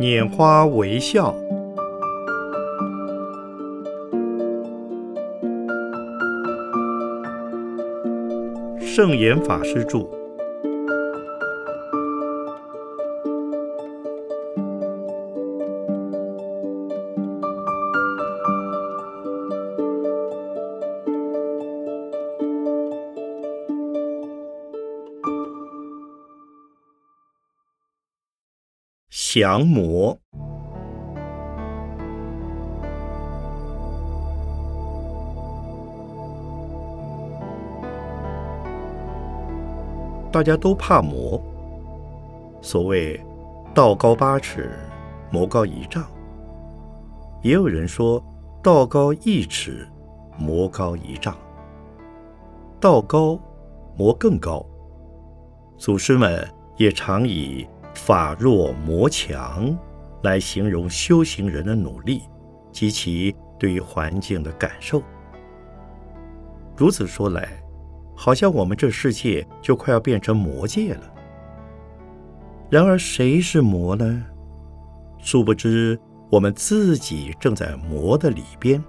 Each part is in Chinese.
拈花微笑，圣严法师著。降魔，大家都怕魔。所谓“道高八尺，魔高一丈”，也有人说“道高一尺，魔高一丈”。道高，魔更高。祖师们也常以。法弱魔强，来形容修行人的努力及其对于环境的感受。如此说来，好像我们这世界就快要变成魔界了。然而，谁是魔呢？殊不知，我们自己正在魔的里边，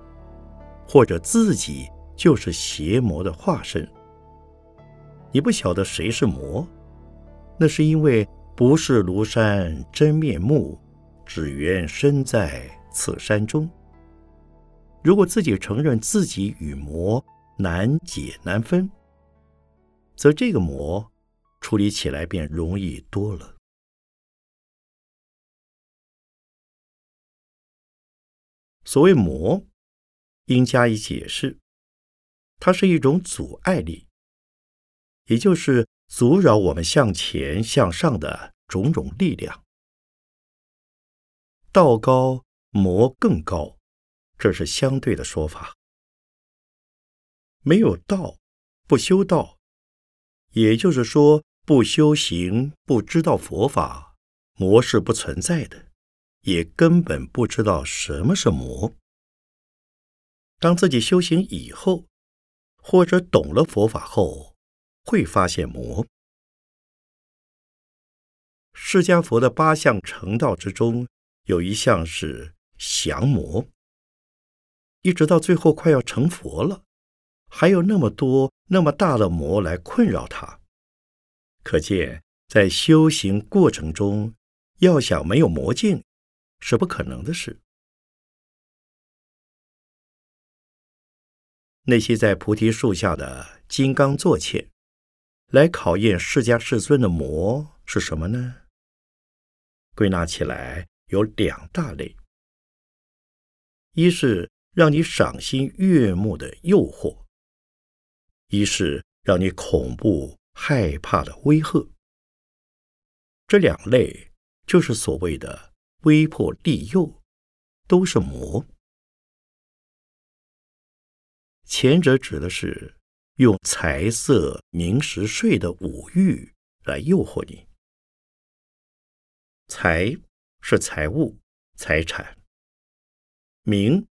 或者自己就是邪魔的化身。你不晓得谁是魔，那是因为。不是庐山真面目，只缘身在此山中。如果自己承认自己与魔难解难分，则这个魔处理起来便容易多了。所谓魔，应加以解释，它是一种阻碍力，也就是。阻扰我们向前向上的种种力量，道高魔更高，这是相对的说法。没有道，不修道，也就是说，不修行，不知道佛法，魔是不存在的，也根本不知道什么是魔。当自己修行以后，或者懂了佛法后，会发现魔。释迦佛的八相成道之中，有一项是降魔。一直到最后快要成佛了，还有那么多那么大的魔来困扰他。可见在修行过程中，要想没有魔境，是不可能的事。那些在菩提树下的金刚座前。来考验释迦世尊的魔是什么呢？归纳起来有两大类：一是让你赏心悦目的诱惑；一是让你恐怖害怕的威吓。这两类就是所谓的威迫利诱，都是魔。前者指的是。用财色名食睡的五欲来诱惑你。财是财物、财产；名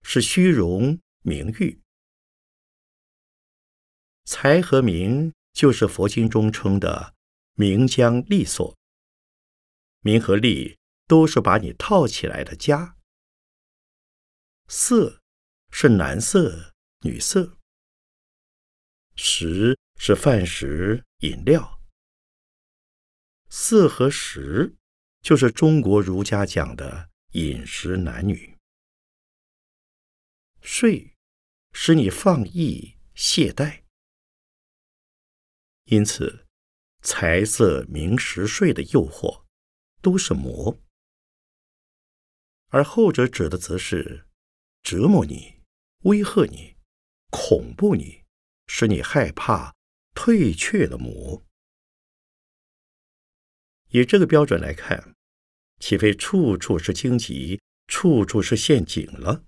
是虚荣、名誉。财和名就是佛经中称的名将利所。名和利都是把你套起来的家。色是男色、女色。食是饭食、饮料，色和食就是中国儒家讲的饮食男女。睡使你放逸懈怠，因此财色名食睡的诱惑都是魔，而后者指的则是折磨你、威吓你、恐怖你。使你害怕、退却的魔。以这个标准来看，岂非处处是荆棘，处处是陷阱了？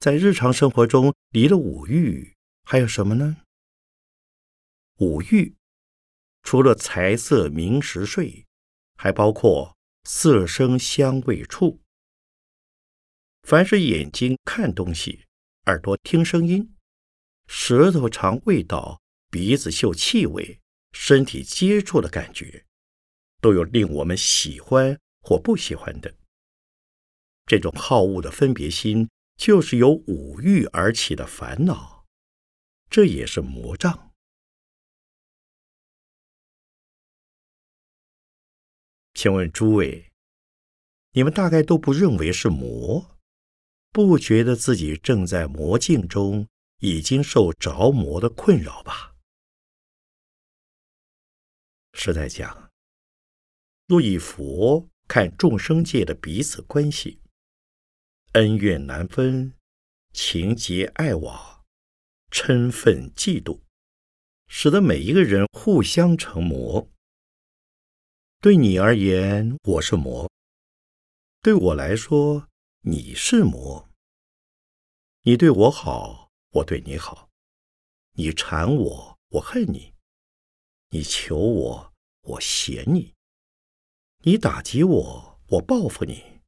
在日常生活中，离了五欲，还有什么呢？五欲除了财色名食睡，还包括色声香味触。凡是眼睛看东西，耳朵听声音，舌头尝味道，鼻子嗅气味，身体接触的感觉，都有令我们喜欢或不喜欢的。这种好恶的分别心，就是由五欲而起的烦恼，这也是魔障。请问诸位，你们大概都不认为是魔，不觉得自己正在魔境中，已经受着魔的困扰吧？是在讲，若以佛看众生界的彼此关系。恩怨难分，情结爱往，嗔愤嫉妒，使得每一个人互相成魔。对你而言，我是魔；对我来说，你是魔。你对我好，我对你好；你缠我，我恨你；你求我，我嫌你；你打击我，我报复你。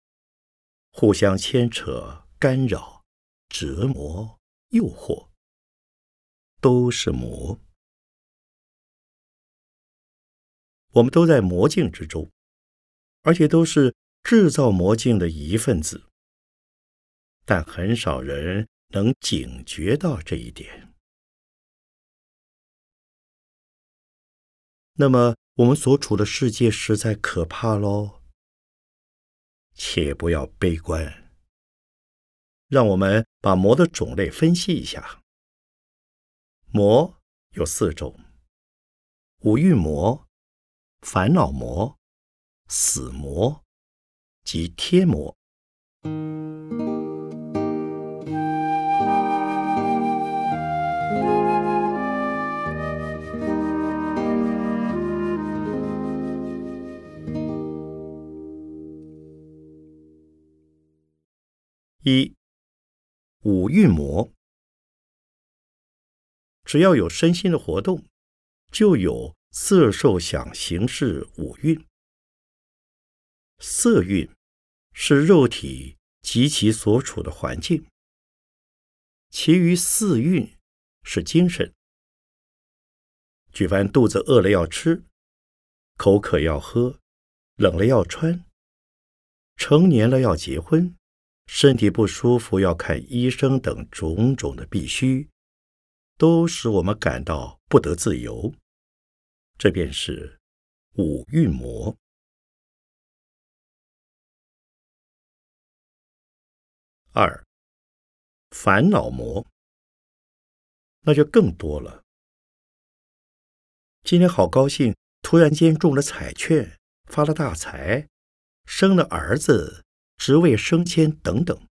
互相牵扯、干扰、折磨、诱惑，都是魔。我们都在魔境之中，而且都是制造魔境的一份子。但很少人能警觉到这一点。那么，我们所处的世界实在可怕喽。且不要悲观，让我们把魔的种类分析一下。魔有四种：五欲魔、烦恼魔、死魔及天魔。一五蕴魔，只要有身心的活动，就有色、受、想、行、识五蕴。色蕴是肉体及其所处的环境，其余四蕴是精神。举凡肚子饿了要吃，口渴要喝，冷了要穿，成年了要结婚。身体不舒服要看医生等种种的必须，都使我们感到不得自由。这便是五蕴魔。二烦恼魔，那就更多了。今天好高兴，突然间中了彩券，发了大财，生了儿子。职位升迁等等，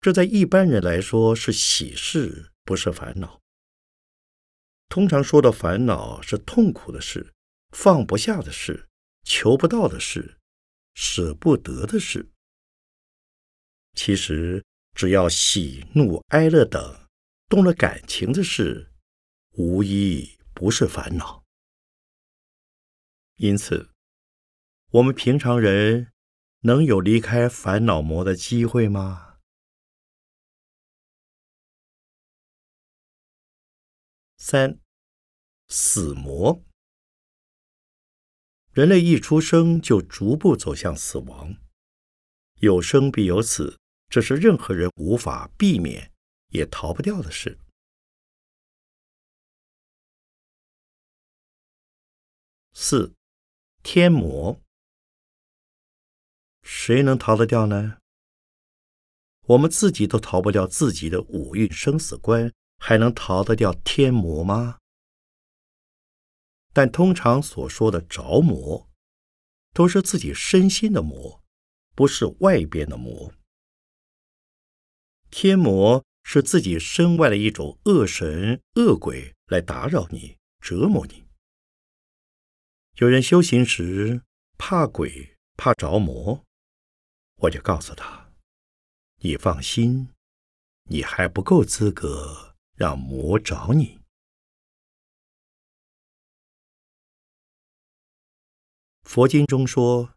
这在一般人来说是喜事，不是烦恼。通常说的烦恼是痛苦的事、放不下的事、求不到的事、舍不得的事。其实，只要喜怒哀乐等动了感情的事，无一不是烦恼。因此，我们平常人。能有离开烦恼魔的机会吗？三死魔，人类一出生就逐步走向死亡，有生必有死，这是任何人无法避免也逃不掉的事。四天魔。谁能逃得掉呢？我们自己都逃不掉自己的五蕴生死关，还能逃得掉天魔吗？但通常所说的着魔，都是自己身心的魔，不是外边的魔。天魔是自己身外的一种恶神恶鬼来打扰你、折磨你。有人修行时怕鬼、怕着魔。我就告诉他：“你放心，你还不够资格让魔找你。”佛经中说：“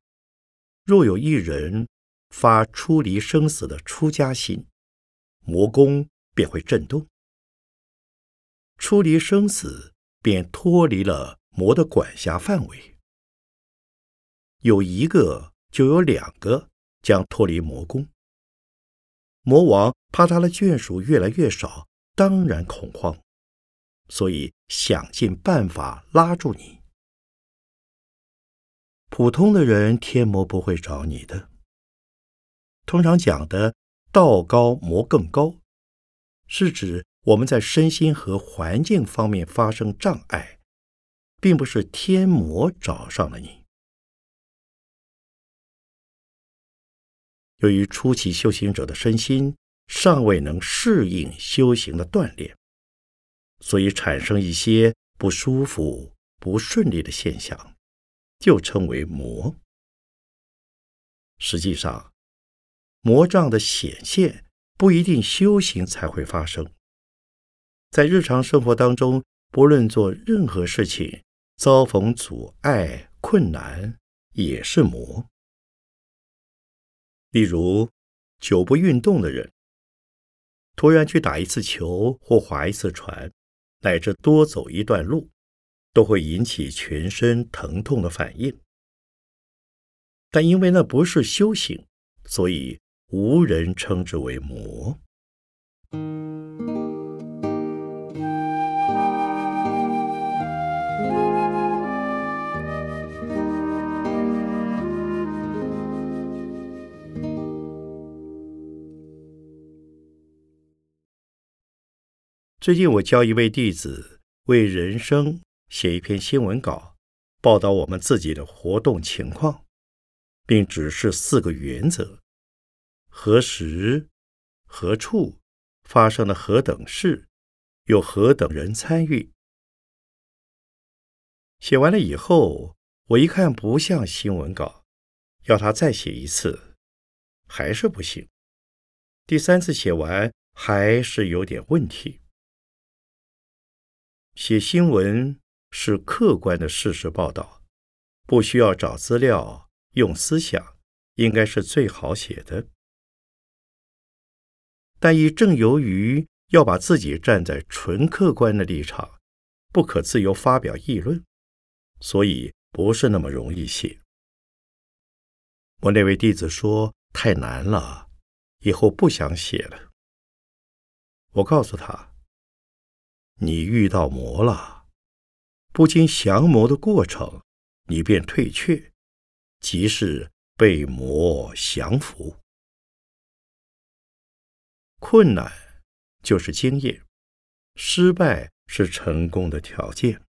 若有一人发出离生死的出家心，魔宫便会震动。出离生死便脱离了魔的管辖范围。有一个，就有两个将脱离魔宫。魔王怕他的眷属越来越少，当然恐慌，所以想尽办法拉住你。普通的人，天魔不会找你的。通常讲的“道高魔更高”，是指我们在身心和环境方面发生障碍，并不是天魔找上了你。由于初期修行者的身心尚未能适应修行的锻炼，所以产生一些不舒服、不顺利的现象，就称为魔。实际上，魔障的显现不一定修行才会发生，在日常生活当中，不论做任何事情，遭逢阻碍、困难，也是魔。例如，久不运动的人，突然去打一次球或划一次船，乃至多走一段路，都会引起全身疼痛的反应。但因为那不是修行，所以无人称之为魔。最近我教一位弟子为人生写一篇新闻稿，报道我们自己的活动情况，并指示四个原则：何时、何处发生了何等事，有何等人参与。写完了以后，我一看不像新闻稿，要他再写一次，还是不行。第三次写完，还是有点问题。写新闻是客观的事实报道，不需要找资料，用思想，应该是最好写的。但亦正由于要把自己站在纯客观的立场，不可自由发表议论，所以不是那么容易写。我那位弟子说太难了，以后不想写了。我告诉他。你遇到魔了，不经降魔的过程，你便退却，即是被魔降服。困难就是经验，失败是成功的条件。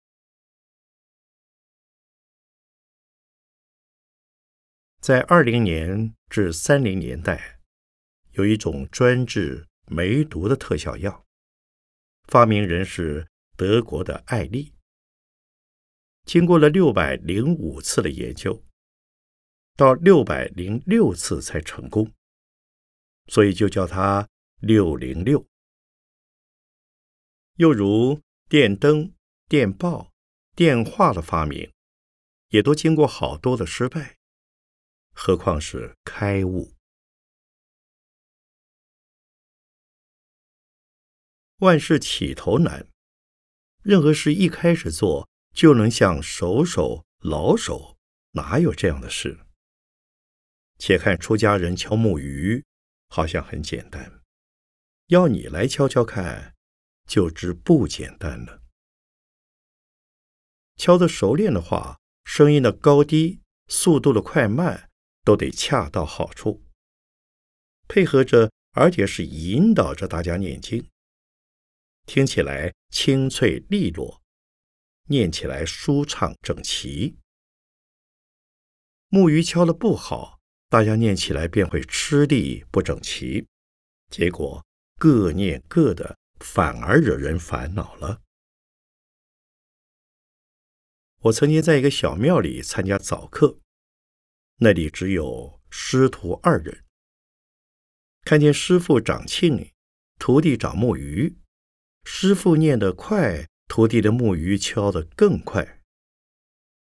在二零年至三零年代，有一种专治梅毒的特效药。发明人是德国的艾丽。经过了六百零五次的研究，到六百零六次才成功，所以就叫它六零六。又如电灯、电报、电话的发明，也都经过好多的失败，何况是开悟。万事起头难，任何事一开始做就能像手手老手，哪有这样的事？且看出家人敲木鱼，好像很简单，要你来敲敲看，就知不简单了。敲得熟练的话，声音的高低、速度的快慢都得恰到好处，配合着，而且是引导着大家念经。听起来清脆利落，念起来舒畅整齐。木鱼敲的不好，大家念起来便会吃力不整齐，结果各念各的，反而惹人烦恼了。我曾经在一个小庙里参加早课，那里只有师徒二人，看见师傅掌磬，徒弟掌木鱼。师傅念得快，徒弟的木鱼敲得更快。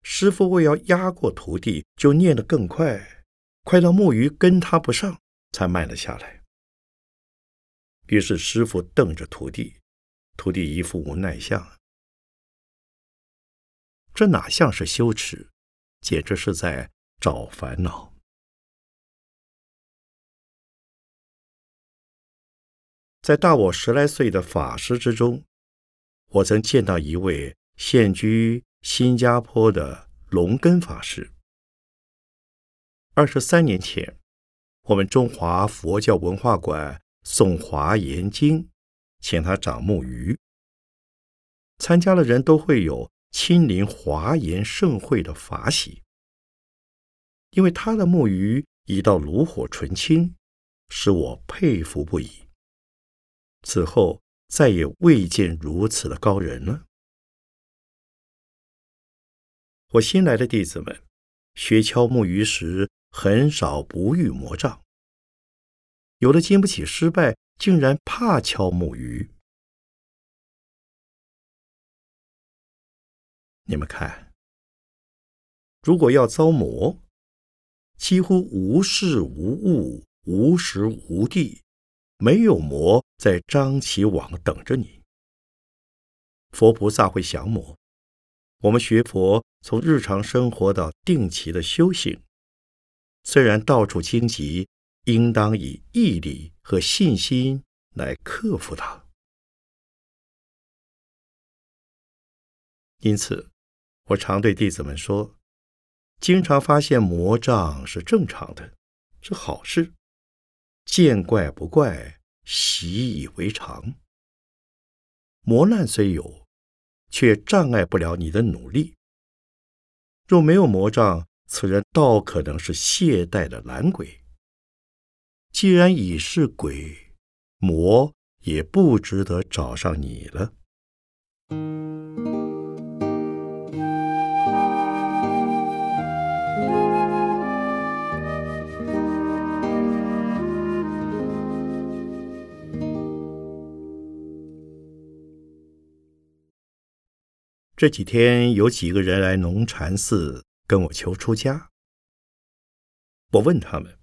师傅为要压过徒弟，就念得更快，快到木鱼跟他不上，才慢了下来。于是师傅瞪着徒弟，徒弟一副无奈相。这哪像是羞耻，简直是在找烦恼。在大我十来岁的法师之中，我曾见到一位现居新加坡的龙根法师。二十三年前，我们中华佛教文化馆送华严经，请他掌木鱼。参加的人都会有亲临华严盛会的法喜，因为他的木鱼已到炉火纯青，使我佩服不已。此后再也未见如此的高人了。我新来的弟子们学敲木鱼时，很少不遇魔障。有的经不起失败，竟然怕敲木鱼。你们看，如果要遭魔，几乎无事无物，无时无地。没有魔在张起网等着你。佛菩萨会降魔。我们学佛，从日常生活到定期的修行，虽然到处荆棘，应当以毅力和信心来克服它。因此，我常对弟子们说：，经常发现魔障是正常的，是好事。见怪不怪，习以为常。磨难虽有，却障碍不了你的努力。若没有魔障，此人倒可能是懈怠的懒鬼。既然已是鬼，魔也不值得找上你了。这几天有几个人来农禅寺跟我求出家。我问他们：“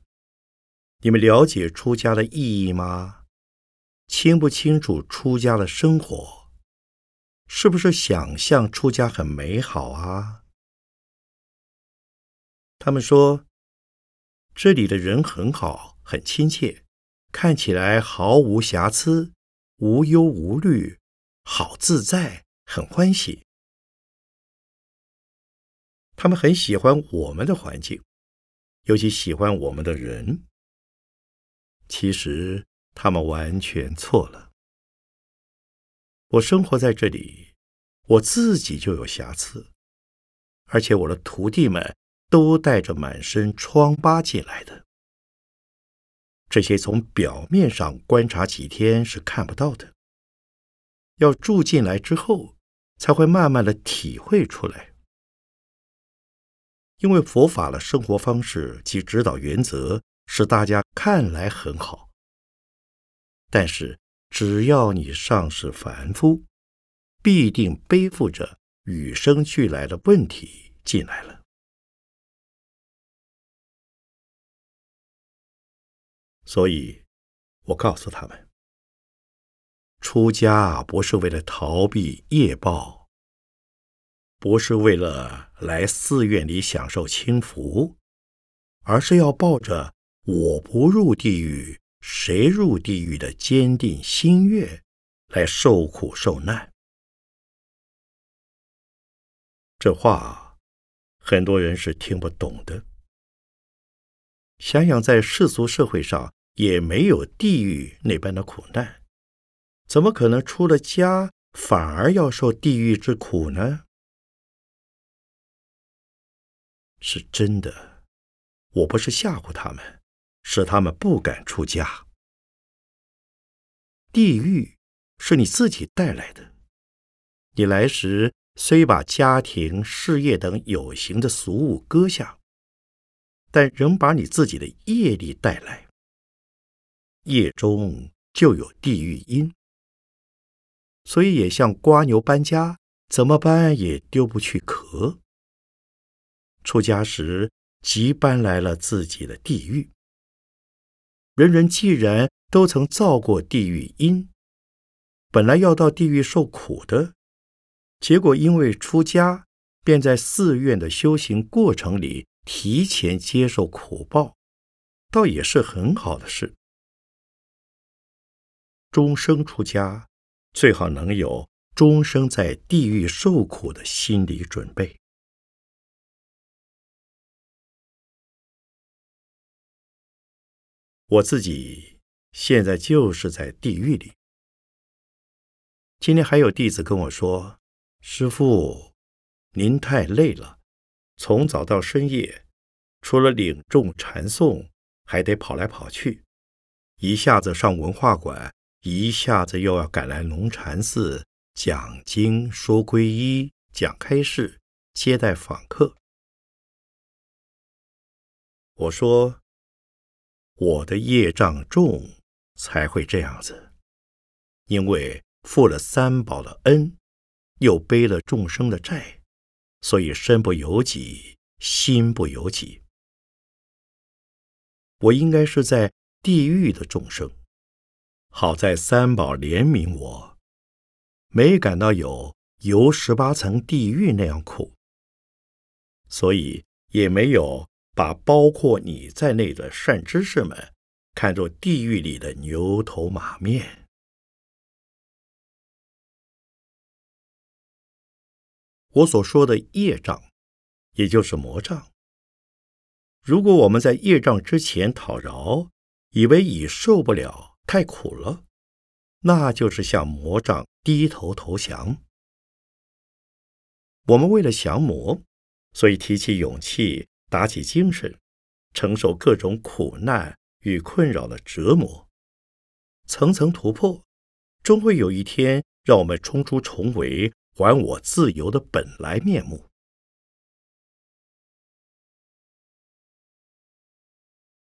你们了解出家的意义吗？清不清楚出家的生活？是不是想象出家很美好啊？”他们说：“这里的人很好，很亲切，看起来毫无瑕疵，无忧无虑，好自在，很欢喜。”他们很喜欢我们的环境，尤其喜欢我们的人。其实他们完全错了。我生活在这里，我自己就有瑕疵，而且我的徒弟们都带着满身疮疤进来的。这些从表面上观察几天是看不到的，要住进来之后，才会慢慢的体会出来。因为佛法的生活方式及指导原则是大家看来很好，但是只要你尚是凡夫，必定背负着与生俱来的问题进来了。所以，我告诉他们，出家不是为了逃避业报。不是为了来寺院里享受清福，而是要抱着“我不入地狱，谁入地狱”的坚定心愿来受苦受难。这话很多人是听不懂的。想想在世俗社会上也没有地狱那般的苦难，怎么可能出了家反而要受地狱之苦呢？是真的，我不是吓唬他们，使他们不敢出家。地狱是你自己带来的，你来时虽把家庭、事业等有形的俗物搁下，但仍把你自己的业力带来。业中就有地狱因，所以也像瓜牛搬家，怎么搬也丢不去壳。出家时即搬来了自己的地狱。人人既然都曾造过地狱因，本来要到地狱受苦的，结果因为出家便在寺院的修行过程里提前接受苦报，倒也是很好的事。终生出家，最好能有终生在地狱受苦的心理准备。我自己现在就是在地狱里。今天还有弟子跟我说：“师傅。”您太累了，从早到深夜，除了领众禅诵，还得跑来跑去，一下子上文化馆，一下子又要赶来龙禅寺讲经、说皈依、讲开示、接待访客。我说，我的业障重，才会这样子，因为负了三宝的恩，又背了众生的债。所以身不由己，心不由己。我应该是在地狱的众生，好在三宝怜悯我，没感到有游十八层地狱那样苦，所以也没有把包括你在内的善知识们看作地狱里的牛头马面。我所说的业障，也就是魔障。如果我们在业障之前讨饶，以为已受不了，太苦了，那就是向魔障低头投降。我们为了降魔，所以提起勇气，打起精神，承受各种苦难与困扰的折磨，层层突破，终会有一天让我们冲出重围。还我自由的本来面目。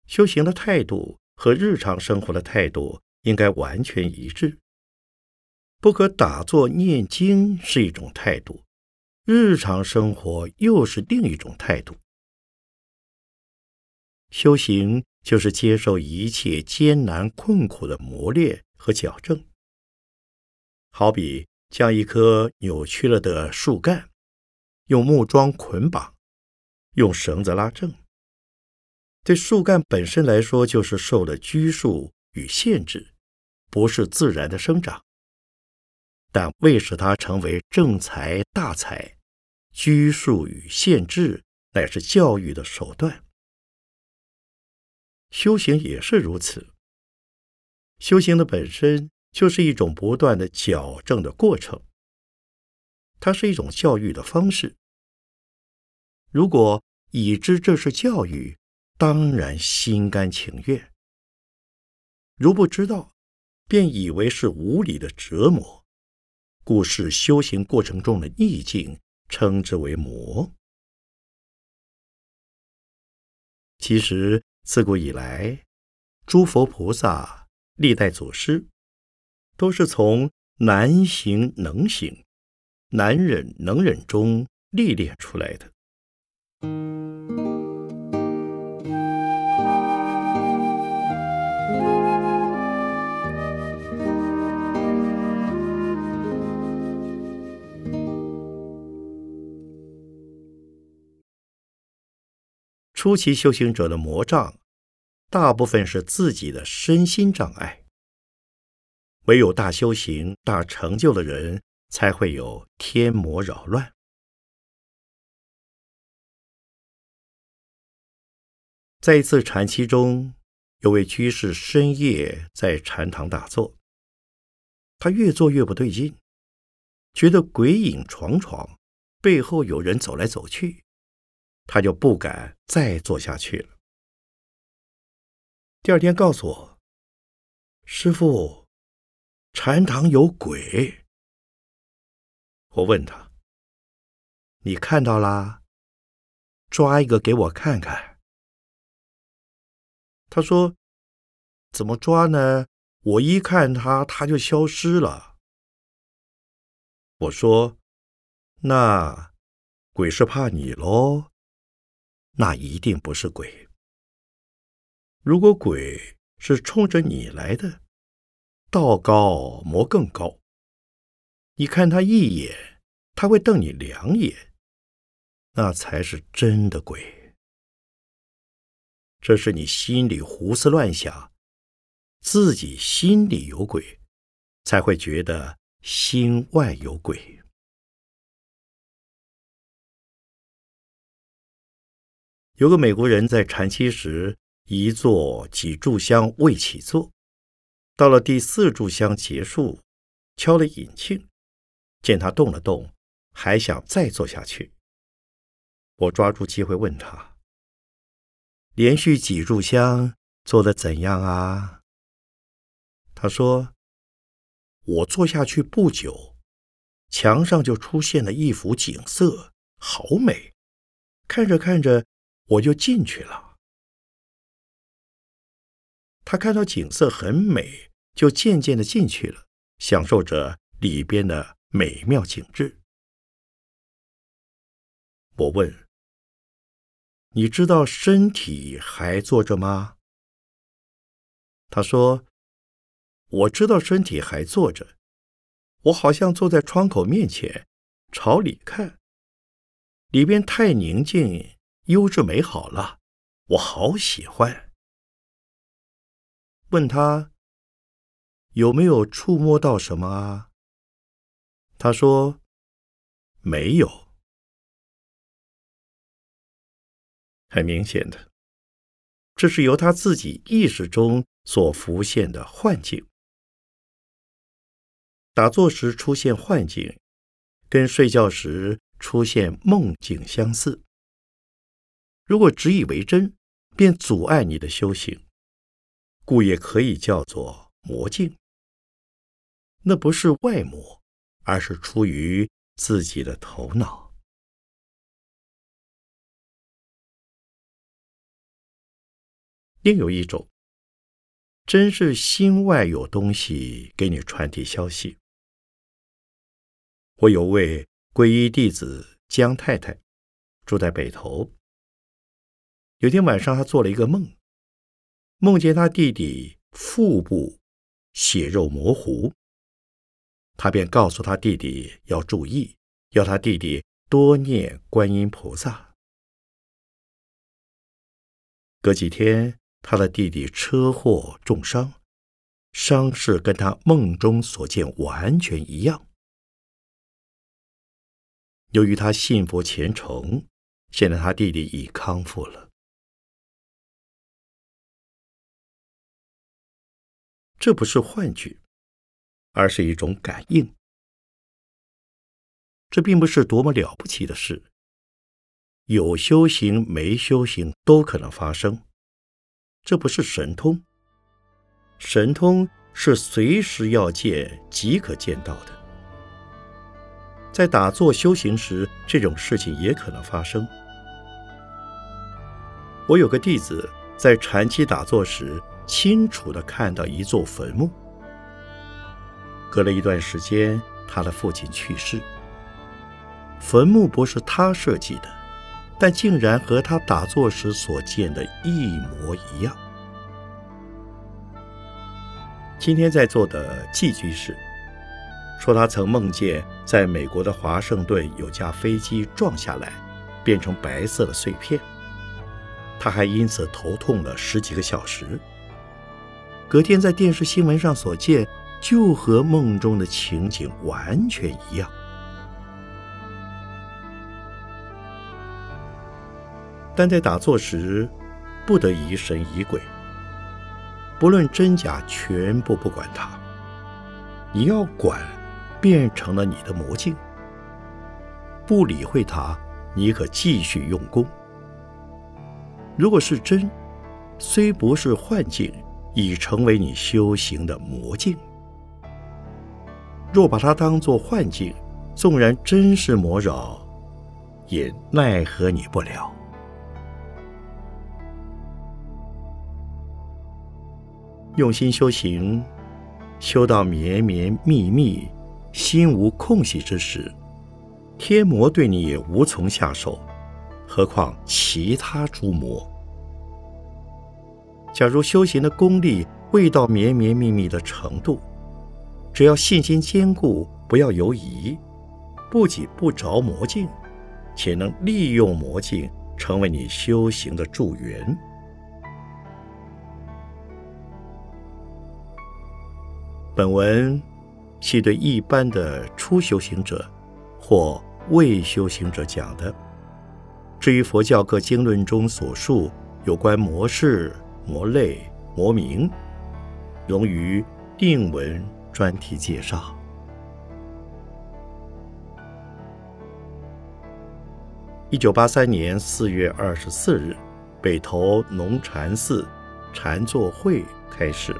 修行的态度和日常生活的态度应该完全一致。不可打坐念经是一种态度，日常生活又是另一种态度。修行就是接受一切艰难困苦的磨练和矫正，好比。将一棵扭曲了的树干用木桩捆绑，用绳子拉正。对树干本身来说，就是受了拘束与限制，不是自然的生长。但为使它成为正财大财，拘束与限制乃是教育的手段。修行也是如此。修行的本身。就是一种不断的矫正的过程，它是一种教育的方式。如果已知这是教育，当然心甘情愿；如不知道，便以为是无理的折磨，故视修行过程中的逆境，称之为魔。其实自古以来，诸佛菩萨、历代祖师。都是从难行能行、难忍能忍中历练出来的。初期修行者的魔障，大部分是自己的身心障碍。唯有大修行、大成就的人，才会有天魔扰乱。在一次禅期中，有位居士深夜在禅堂打坐，他越坐越不对劲，觉得鬼影幢幢，背后有人走来走去，他就不敢再做下去了。第二天告诉我，师傅。禅堂有鬼，我问他：“你看到啦？抓一个给我看看。”他说：“怎么抓呢？我一看他，他就消失了。”我说：“那鬼是怕你喽？那一定不是鬼。如果鬼是冲着你来的。”道高魔更高。你看他一眼，他会瞪你两眼，那才是真的鬼。这是你心里胡思乱想，自己心里有鬼，才会觉得心外有鬼。有个美国人在禅期时，一坐几炷香未起坐，到了第四炷香结束，敲了引磬，见他动了动，还想再坐下去。我抓住机会问他：“连续几炷香做的怎样啊？”他说：“我坐下去不久，墙上就出现了一幅景色，好美。看着看着，我就进去了。他看到景色很美，就渐渐的进去了，享受着里边的美妙景致。”我问。你知道身体还坐着吗？他说：“我知道身体还坐着，我好像坐在窗口面前，朝里看，里边太宁静、优质、美好了，我好喜欢。”问他有没有触摸到什么啊？他说：“没有。”很明显的，这是由他自己意识中所浮现的幻境。打坐时出现幻境，跟睡觉时出现梦境相似。如果执以为真，便阻碍你的修行，故也可以叫做魔境。那不是外魔，而是出于自己的头脑。另有一种，真是心外有东西给你传递消息。我有位皈依弟子江太太，住在北头。有天晚上，他做了一个梦，梦见他弟弟腹部血肉模糊，他便告诉他弟弟要注意，要他弟弟多念观音菩萨。隔几天。他的弟弟车祸重伤，伤势跟他梦中所见完全一样。由于他信佛虔诚，现在他弟弟已康复了。这不是幻觉，而是一种感应。这并不是多么了不起的事，有修行没修行都可能发生。这不是神通，神通是随时要见即可见到的。在打坐修行时，这种事情也可能发生。我有个弟子在禅期打坐时，清楚地看到一座坟墓。隔了一段时间，他的父亲去世，坟墓不是他设计的。但竟然和他打坐时所见的一模一样。今天在座的季居士说，他曾梦见在美国的华盛顿有架飞机撞下来，变成白色的碎片。他还因此头痛了十几个小时。隔天在电视新闻上所见，就和梦中的情景完全一样。但在打坐时，不得疑神疑鬼，不论真假，全部不管它。你要管，变成了你的魔镜。不理会它，你可继续用功。如果是真，虽不是幻境，已成为你修行的魔镜。若把它当作幻境，纵然真是魔扰，也奈何你不了。用心修行，修到绵绵密密、心无空隙之时，天魔对你也无从下手，何况其他诸魔？假如修行的功力未到绵绵密密的程度，只要信心坚固，不要犹疑，不仅不着魔境，且能利用魔镜成为你修行的助缘。本文系对一般的初修行者或未修行者讲的。至于佛教各经论中所述有关魔事、魔类、魔名，融于定文专题介绍。一九八三年四月二十四日，北投农禅寺禅坐会开始。